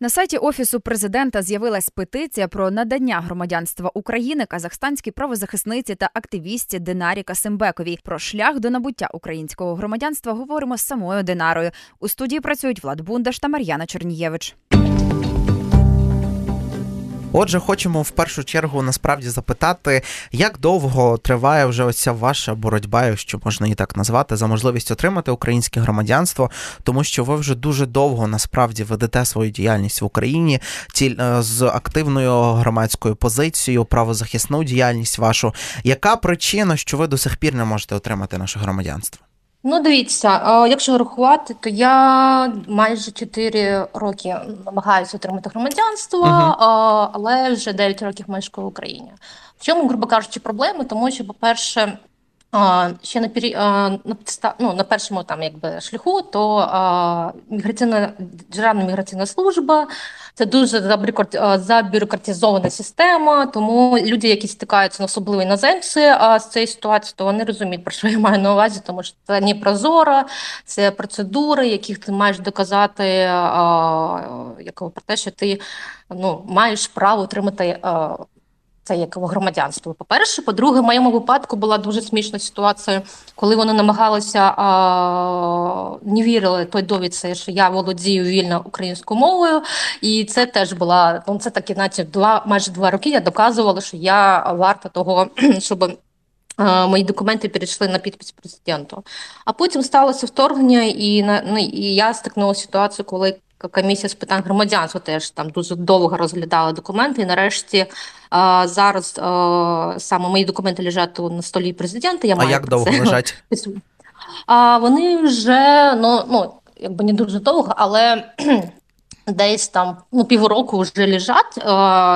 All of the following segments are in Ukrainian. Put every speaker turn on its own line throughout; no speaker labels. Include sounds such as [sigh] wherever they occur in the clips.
На сайті офісу президента з'явилась петиція про надання громадянства України казахстанській правозахисниці та активістці Динарі Касимбековій. Про шлях до набуття українського громадянства говоримо з самою Динарою. У студії працюють Влад Бундаш та Мар'яна Чернієвич.
Отже, хочемо в першу чергу насправді запитати, як довго триває вже оця ваша боротьба, якщо можна її так назвати, за можливість отримати українське громадянство, тому що ви вже дуже довго насправді ведете свою діяльність в Україні е, з активною громадською позицією, правозахисну діяльність вашу. Яка причина, що ви до сих пір не можете отримати наше громадянство?
Ну, дивіться, якщо рахувати, то я майже 4 роки намагаюся отримати громадянство, uh але вже 9 років мешкаю в Україні. В чому, грубо кажучи, проблеми? Тому що, по-перше, ще на пері... на ну, на першому там якби шляху, то міграційна державна міграційна служба це дуже забюрократизована система. Тому люди, які стикаються на особливо іноземці з цією ситуацією, то вони розуміють, про що я маю на увазі, тому що це не прозоро, це процедури, яких ти маєш доказати, як про те, що ти ну маєш право отримати це як громадянство. По перше, по-друге, в моєму випадку була дуже смішна ситуація, коли вони намагалися а, не вірили той довідці, що я володію вільно українською мовою, і це теж була ну це такі, наче два майже два роки. Я доказувала, що я варта того, [clears throat] щоб. Мої документи перейшли на підпис президенту. А потім сталося вторгнення, і на ну, і я стикнулася ситуацію, коли комісія з питань громадянства теж там дуже довго розглядала документи. І нарешті а, зараз а, саме мої документи лежать на столі президента. Я
а маю як довго це. лежать? [laughs]
А вони вже ну ну якби не дуже довго, але Десь там ну півроку вже лежать. Е,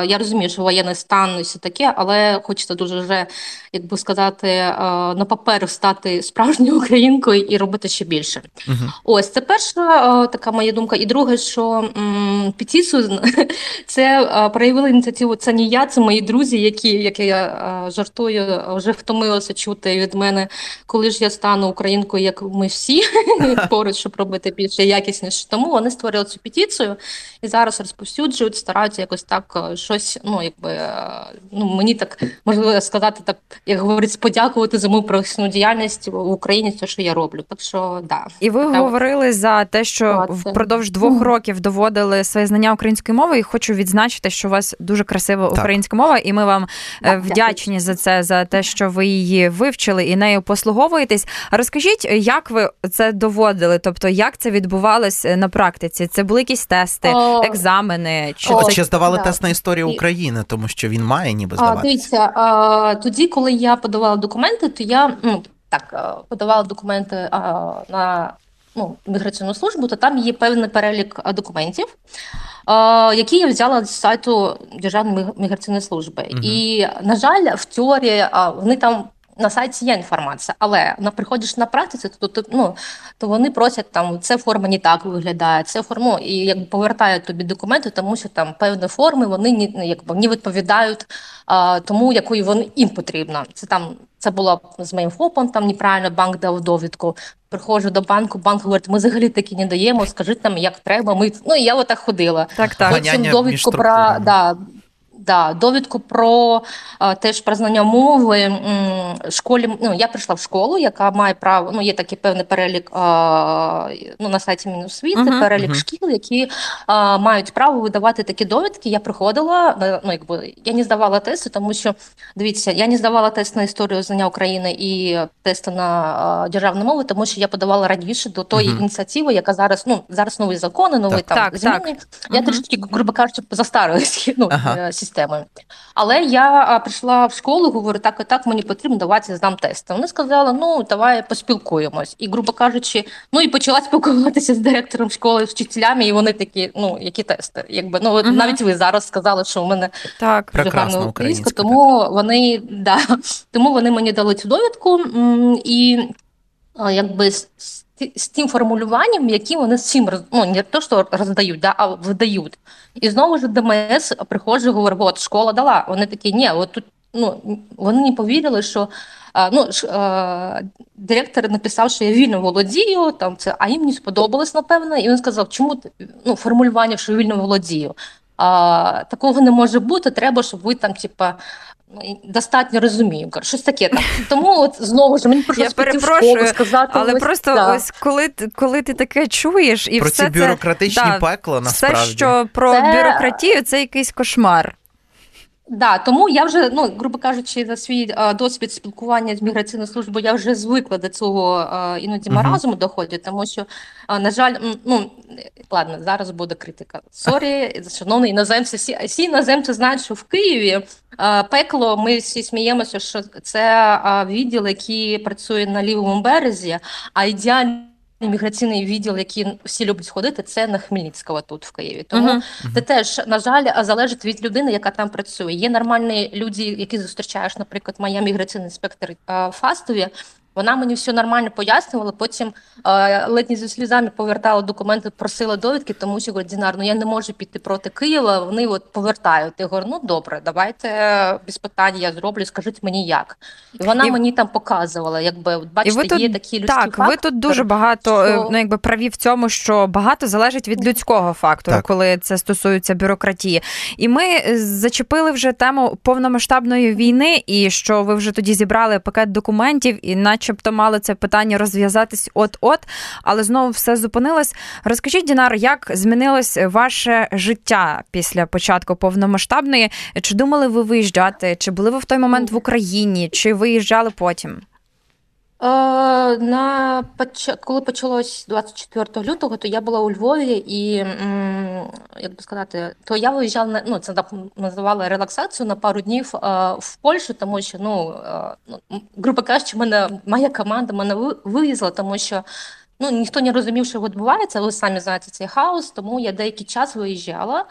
я розумію, що воєнний стан і все таке, але хочеться дуже вже, як би сказати, е, на папер стати справжньою українкою і робити ще більше. -huh. Ось це перша е, така моя думка. І друге, що м, петицію [laughs] це проявили ініціативу. Це не я, це мої друзі, які які я жартую, вже втомилися чути від мене, коли ж я стану українкою, як ми всі [laughs] поруч, щоб робити більше якісніше. Тому вони створили цю петицію і зараз розповсюджують, стараються якось так е, щось. Ну якби е, ну мені так можливо сказати, так як говорить, подякувати за мою професійну діяльність в Україні, те, що я роблю. Так що да,
і ви
так.
говорили за те, що впродовж двох років доводили своє знання української мови, і хочу відзначити, що у вас дуже красива так. українська мова, і ми вам е, так, вдячні дякую. за це, за те, що ви її вивчили і нею послуговуєтесь. Розкажіть, як ви це доводили? Тобто, як це відбувалось на практиці? Це були якісь тести? Тести, О, екзамени?
Чи О, чи здавали да. тест на історію України, тому що він має ніби здавати?
Дивіться, а, тоді, коли я подавала документи, то я ну так подавала документи а, на ну, міграційну службу, то там є певний перелік документів. Які я взяла з сайту Державної міграційної служби, угу. і на жаль, в теорії вони там на сайті є інформація, але на приходиш на практиці, то то, ну, то вони просять там це форма не так виглядає, це форму і якби повертають тобі документи, тому що там певні форми вони не ну, якби не відповідають а, тому, якою вони їм потрібна. Це там це було з моїм ФОПом, там неправильно банк дав довідку. Приходжу до банку, банк говорить, ми взагалі таки не даємо, скажіть нам, як треба. Ми ну і я отак ходила.
Так, так.
Потім довідку про да, Да, довідку про а, теж про знання мови м, школі. Ну я прийшла в школу, яка має право. Ну є такий певний перелік а, ну на сайті Міносвіти, uh -huh, перелік uh -huh. шкіл, які а, мають право видавати такі довідки. Я приходила ну якби я не здавала тести, тому що дивіться, я не здавала тест на історію знання України і тести на а, державну мову, тому що я подавала раніше до тої uh -huh. ініціативи, яка зараз ну зараз нові закони, нові там так, зміни. Так. Я uh -huh. трішки грубо кажучи, застарилась [laughs] ну, ага системи. Але я прийшла в школу, говорю, так і так мені потрібно, давайте здам тести. Вони сказали, ну давай поспілкуємось. І, грубо кажучи, ну і почала [laughs] спілкуватися з директором школи, з вчителями, і вони такі, ну які тести? Якби ну угу. навіть ви зараз сказали, що у мене
так
гарна українська, тому так. вони да, [laughs] тому вони мені дали цю довідку і якби з тим формулюванням, які вони всім ну, не то, що роздають, да, а видають. І знову ж ДМС приходжу, говорю, от школа дала. Вони такі, ні, от тут ну, вони не повірили, що ну, директор написав, що я вільно володію, там це, а їм не сподобалось, напевно, і він сказав, чому ну, формулювання, що вільно володію. А, Такого не може бути, треба, щоб ви там, типа. Ну, достатньо розумію, щось таке там. Тому от знову ж мені
Я перепрошую, сказати, але ось, просто да. ось коли коли ти таке чуєш і
про
все
ці бюрократичні
це,
пекла насправді.
все, що про це... бюрократію, це якийсь кошмар.
Да, тому я вже, ну грубо кажучи, за свій а, досвід спілкування з міграційною службою я вже звикла до цього а, іноді маразму доходить, тому що, а, на жаль, ну ладно, зараз буде критика. Sorry, шановні іноземці, всі, всі іноземці знають, що в Києві а, пекло. Ми всі сміємося, що це а, відділ, який працює на лівому березі, а ідеально Міграційний відділ, який всі люблять ходити, це на Хмельницького тут в Києві. Тому uh-huh. це теж на жаль залежить від людини, яка там працює. Є нормальні люди, які зустрічаєш, наприклад, моя міграційний інспектор Фастові. Вона мені все нормально пояснювала. Потім е, ледь зі слізами повертала документи, просила довідки, тому що говорить, Дінар, ну я не можу піти проти Києва. Вони от повертають. Я говорю, ну добре, давайте без питань я зроблю. Скажіть мені як. І вона і... мені там показувала, якби бачите, і ви тут, є такі людські
так.
фактори,
ви тут дуже багато що... ну якби праві в цьому, що багато залежить від людського фактору, так. коли це стосується бюрократії. І ми зачепили вже тему повномасштабної війни, і що ви вже тоді зібрали пакет документів і на начебто мали це питання розв'язатись от-от, але знову все зупинилось. Розкажіть, Дінар, як змінилось ваше життя після початку повномасштабної? Чи думали ви виїжджати? Чи були ви в той момент в Україні? Чи виїжджали потім?
Е, на коли почалось 24 лютого, то я була у Львові, і як би сказати, то я виїжджала на ну це називали релаксацію на пару днів е, в Польщу, тому що ну, е, ну грубо кажучи, мене моя команда мене вивезла, тому що. Ну, ніхто не розумів, що відбувається, ви самі знаєте цей хаос, тому я деякий час виїжджала.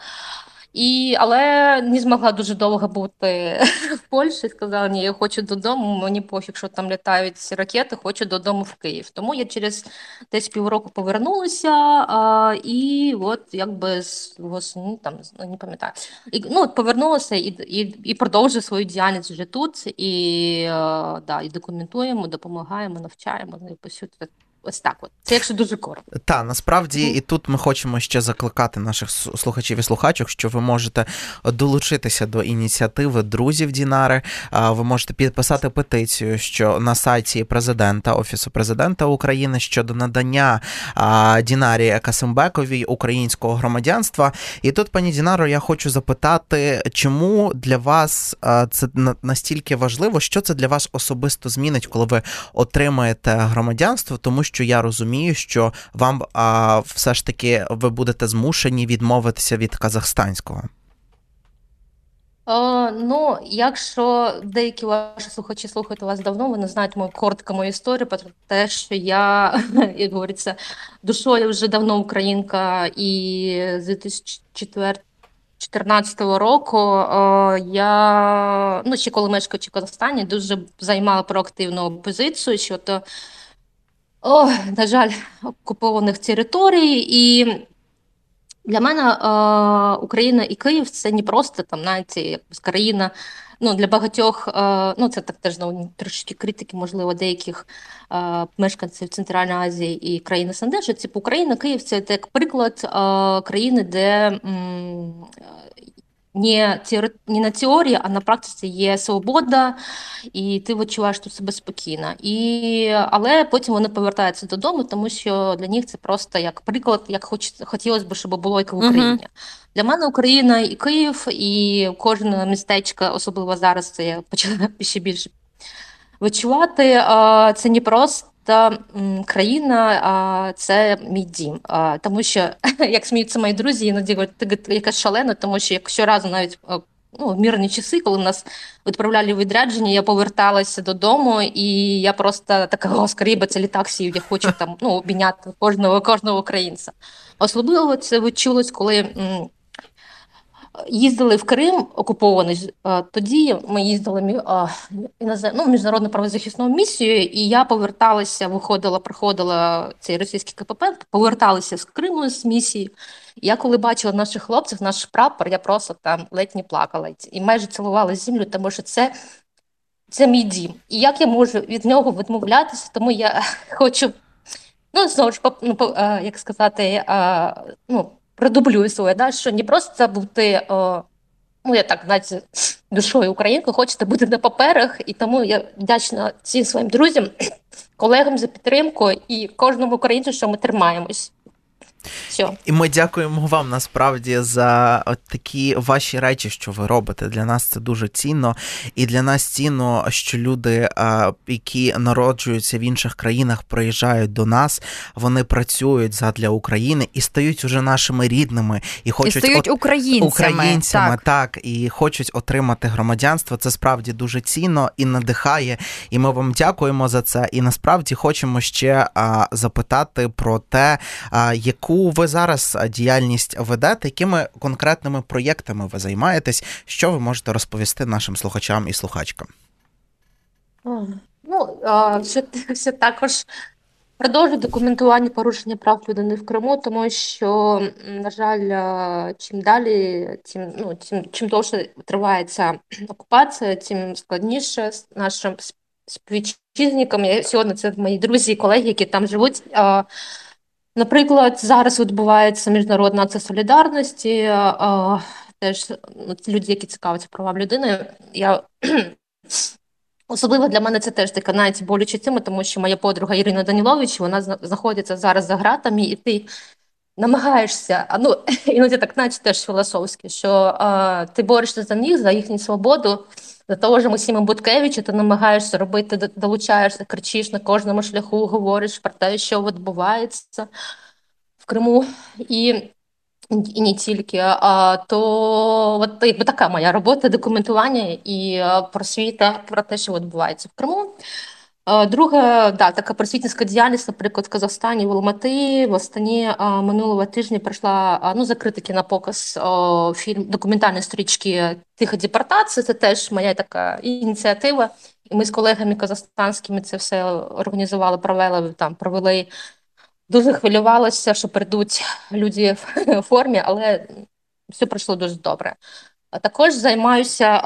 І, Але не змогла дуже довго бути [laughs] в Польщі. Сказала, ні, я хочу додому, мені пофіг, що там літають ракети, хочу додому в Київ. Тому я через десь півроку повернулася а, і от якби з восени, там ну, не пам'ятаю. І, ну, Повернулася і і, і продовжую свою діяльність вже тут. І, а, да, і документуємо, допомагаємо, навчаємо. Ну, і Ось так, от це якщо дуже коротко.
Та насправді і тут ми хочемо ще закликати наших слухачів і слухачок, що ви можете долучитися до ініціативи друзів Дінари. Ви можете підписати петицію, що на сайті президента Офісу президента України щодо надання Дінарі Касимбековій українського громадянства. І тут, пані Дінаро, я хочу запитати, чому для вас це настільки важливо, що це для вас особисто змінить, коли ви отримаєте громадянство, тому що я розумію, що вам а, все ж таки ви будете змушені відмовитися від казахстанського.
О, ну, якщо деякі ваші слухачі слухають вас давно, вони знають мою коротку мою історію про те, що я, [laughs] як говориться, душою вже давно українка, і з 2014 року о, я, ну, ще коли мешкаючи в Казахстані, дуже займала проактивну позицію щодо о, на жаль, окупованих територій. І для мене е, Україна і Київ це не просто там, знаєте, якось країна. Ну, Для багатьох, е, ну це так теж знову трошки критики, можливо, деяких е, мешканців Центральної Азії і країни СНД, що типу Україна, Київ це як приклад е, країни, де м, не теори... не на теорії, а на практиці є свобода, і ти відчуваєш тут себе спокійно. І... Але потім вони повертаються додому, тому що для них це просто як приклад, як хоч... хотілося б, щоб було як в Україні. Uh-huh. Для мене Україна і Київ, і кожне містечко, особливо зараз, це я почала [laughs] ще більше відчувати. Це не просто та країна це мій дім. Тому що, [laughs] як сміються мої друзі, іноді говорять, ти якась шалена, тому що якщо разу навіть ну, в мирні часи, коли нас відправляли в відрядження, я поверталася додому, і я просто така, о, скоріше, це літак сів, я хочу там ну, обійняти кожного кожного українця. Особливо це відчулось, коли. Їздили в Крим окупований. Тоді ми їздили ну, міжнародну правозахисну місію, і я поверталася, виходила, проходила цей російський КПП, поверталася з Криму з місії. Я коли бачила наших хлопців, наш прапор, я просто там ледь не плакала і майже цілувала землю, тому що це. Це мій дім. І як я можу від нього відмовлятися, тому я [laughs] хочу, ну, знову ж, ну, як сказати, ну, продублюю своє, да, що не просто бути, о, ну я так знаєте, душою українкою, хочете бути на паперах, і тому я вдячна всім своїм друзям, колегам за підтримку і кожному українцю, що ми тримаємось. Все.
І ми дякуємо вам насправді за от такі ваші речі, що ви робите. Для нас це дуже цінно, і для нас цінно, що люди, які народжуються в інших країнах, приїжджають до нас, вони працюють задля України і стають уже нашими рідними і хочуть і
стають от... українцями,
українцями так. так і хочуть отримати громадянство. Це справді дуже цінно і надихає. І ми вам дякуємо за це. І насправді хочемо ще а, запитати про те, а, яку яку ви зараз діяльність ведете, якими конкретними проєктами ви займаєтесь? Що ви можете розповісти нашим слухачам і слухачкам?
Ну, все, все також продовжую документування порушення прав людини в Криму, тому що, на жаль, чим далі, тим ну, тим, чим довше тривається окупація, тим складніше нашим співвітчизникам. Я сьогодні це мої друзі і колеги, які там живуть. Наприклад, зараз відбувається міжнародна акція солідарності. Теж ну, люди, які цікавляться правам людини. Я [clears throat] Особливо для мене це теж така навіть болюча тема, тому що моя подруга Ірина Данілович вона знаходиться зараз за гратами, і ти намагаєшся, ну [clears throat] іноді так, навіть теж філософськи, що а, ти борешся за них, за їхню свободу. До того ж, Максима Буткевича ти намагаєшся робити, долучаєшся, кричиш на кожному шляху, говориш про те, що відбувається в Криму. І і не тільки, а то от якби така моя робота документування і просвіта про те, що відбувається в Криму. Друга да, така просвітницька діяльність, наприклад, в Казахстані, в Алмати, в Астані минулого тижня прийшла ну, закритий кінопоказ фільм документальної стрічки Тиха депортація. Це теж моя така ініціатива. І ми з колегами казахстанськими це все організували, провели там, провели. Дуже хвилювалася, що прийдуть люди в [laughs] формі, але все пройшло дуже добре. Також займаюся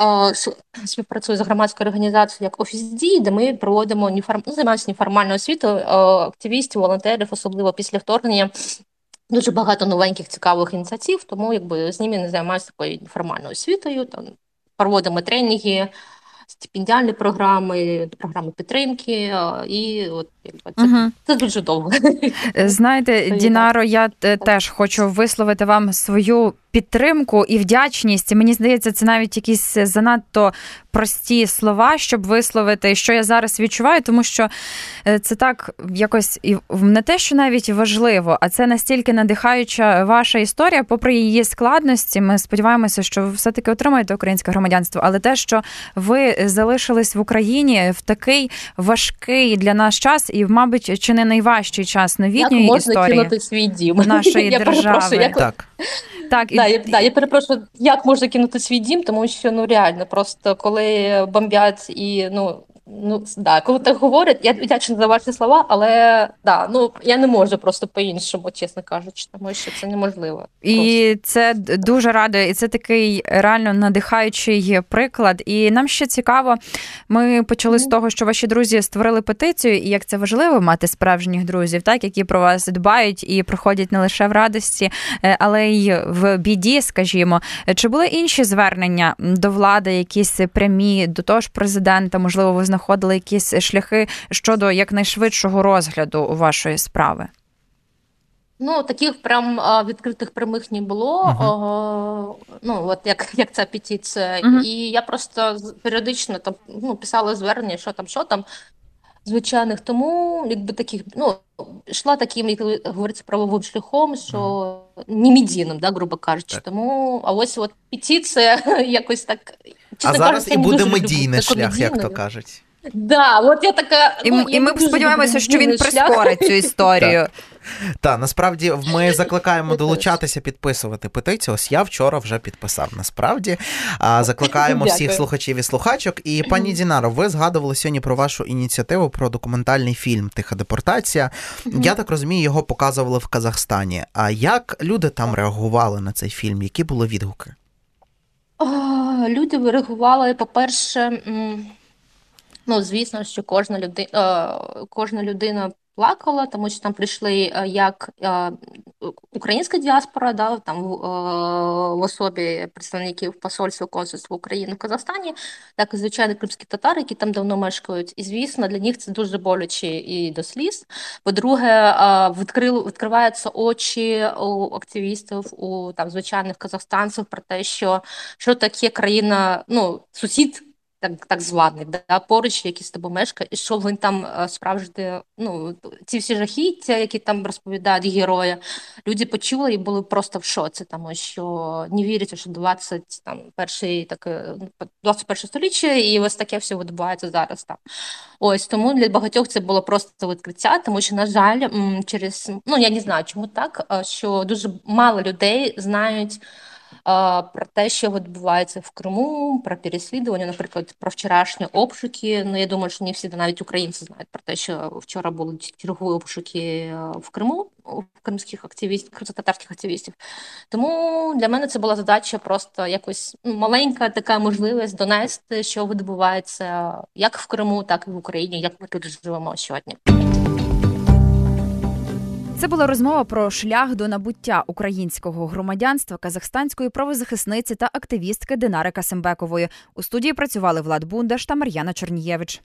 співпрацюю з громадською організацією як офіс дій, де ми проводимо неформ... ну, займаємося неформальною освітою активістів, волонтерів, особливо після вторгнення. Дуже багато новеньких цікавих ініціатив, тому якби з ними не займаюся такою неформальною освітою. Там проводимо тренінги, стипендіальні програми, програми підтримки, і от це, угу. це дуже довго.
Знаєте, [laughs] Дінаро, я теж хочу висловити вам свою підтримку і вдячність. Мені здається, це навіть якісь занадто прості слова, щоб висловити, що я зараз відчуваю, тому що е, це так якось і не те, що навіть важливо, а це настільки надихаюча ваша історія, попри її складності. Ми сподіваємося, що ви все таки отримаєте українське громадянство, але те, що ви залишились в Україні в такий важкий для нас час, і, мабуть, чи не найважчий час новітньої
як
історії
кинути свій дім
нашої [laughs] я держави.
Як... Так. Так, і... да, я, да, я перепрошую, як можна кинути свій дім, тому що ну реально просто коли бомбять і ну Ну да, коли так говорять, я вдячна за ваші слова, але да, ну я не можу просто по-іншому, чесно кажучи, тому що це неможливо.
І це дуже радує, і це такий реально надихаючий приклад. І нам ще цікаво, ми почали mm-hmm. з того, що ваші друзі створили петицію, і як це важливо мати справжніх друзів, так які про вас дбають і проходять не лише в радості, е, але й в біді, скажімо. Чи були інші звернення до влади, якісь прямі до того ж президента, можливо, ви знаходили якісь шляхи щодо якнайшвидшого розгляду вашої справи?
Ну, таких прям відкритих прямих не було. Uh-huh. Ну, от як як ця петиція. Uh-huh. І я просто періодично там ну, писала звернення, що там, що там. Звичайних, тому якби таких, ну, йшла таким, як говориться, правовим шляхом, що не медійним, да, грубо кажучи. Так. Тому, а ось от петиція [laughs] якось так.
А зараз і буде медійний шлях, як то кажуть.
Да, от я така.
І,
ну,
і ми сподіваємося, що він прискорить цю історію.
Так, насправді ми закликаємо долучатися, підписувати петицію. Ось я вчора вже підписав. Насправді закликаємо всіх слухачів і слухачок. І пані [clears throat] Дінаро, ви згадували сьогодні про вашу ініціативу про документальний фільм Тиха депортація. Я так розумію, його показували в Казахстані. А як люди там реагували на цей фільм? Які були відгуки?
Люди реагували, по-перше, ну, звісно, що кожна людина, кожна людина плакала, тому що там прийшли е, як е, українська діаспора, да, там в особі представників посольства консульства України в Казахстані, так і звичайно кримські татари, які там давно мешкають. І звісно, для них це дуже боляче і до сліз. По-друге, відкрили відкриваються очі у активістів, у там звичайних казахстанців про те, що що таке країна, ну сусід так так званий, да, поруч, який з тобою мешкає, і що він там е, справжнє, ну ці всі жахіття, які там розповідають герої, люди почули і були просто в шоці, тому що не вірять, що 20, там, перший, таке, 21 століття, і ось таке все відбувається зараз там. Ось тому для багатьох це було просто відкриття, тому що, на жаль, через ну я не знаю, чому так, що дуже мало людей знають про те, що відбувається в Криму, про переслідування, наприклад, про вчорашні обшуки. Ну я думаю, що не всі навіть українці знають про те, що вчора були чергові обшуки е, в Криму кримських активістів, татарських активістів. Тому для мене це була задача просто якось ну, маленька така можливість донести, що відбувається як в Криму, так і в Україні, як ми тут живемо сьогодні.
Це була розмова про шлях до набуття українського громадянства казахстанської правозахисниці та активістки Динари Касимбекової. У студії працювали Влад Бундаш та Мар'яна Чорнієвич.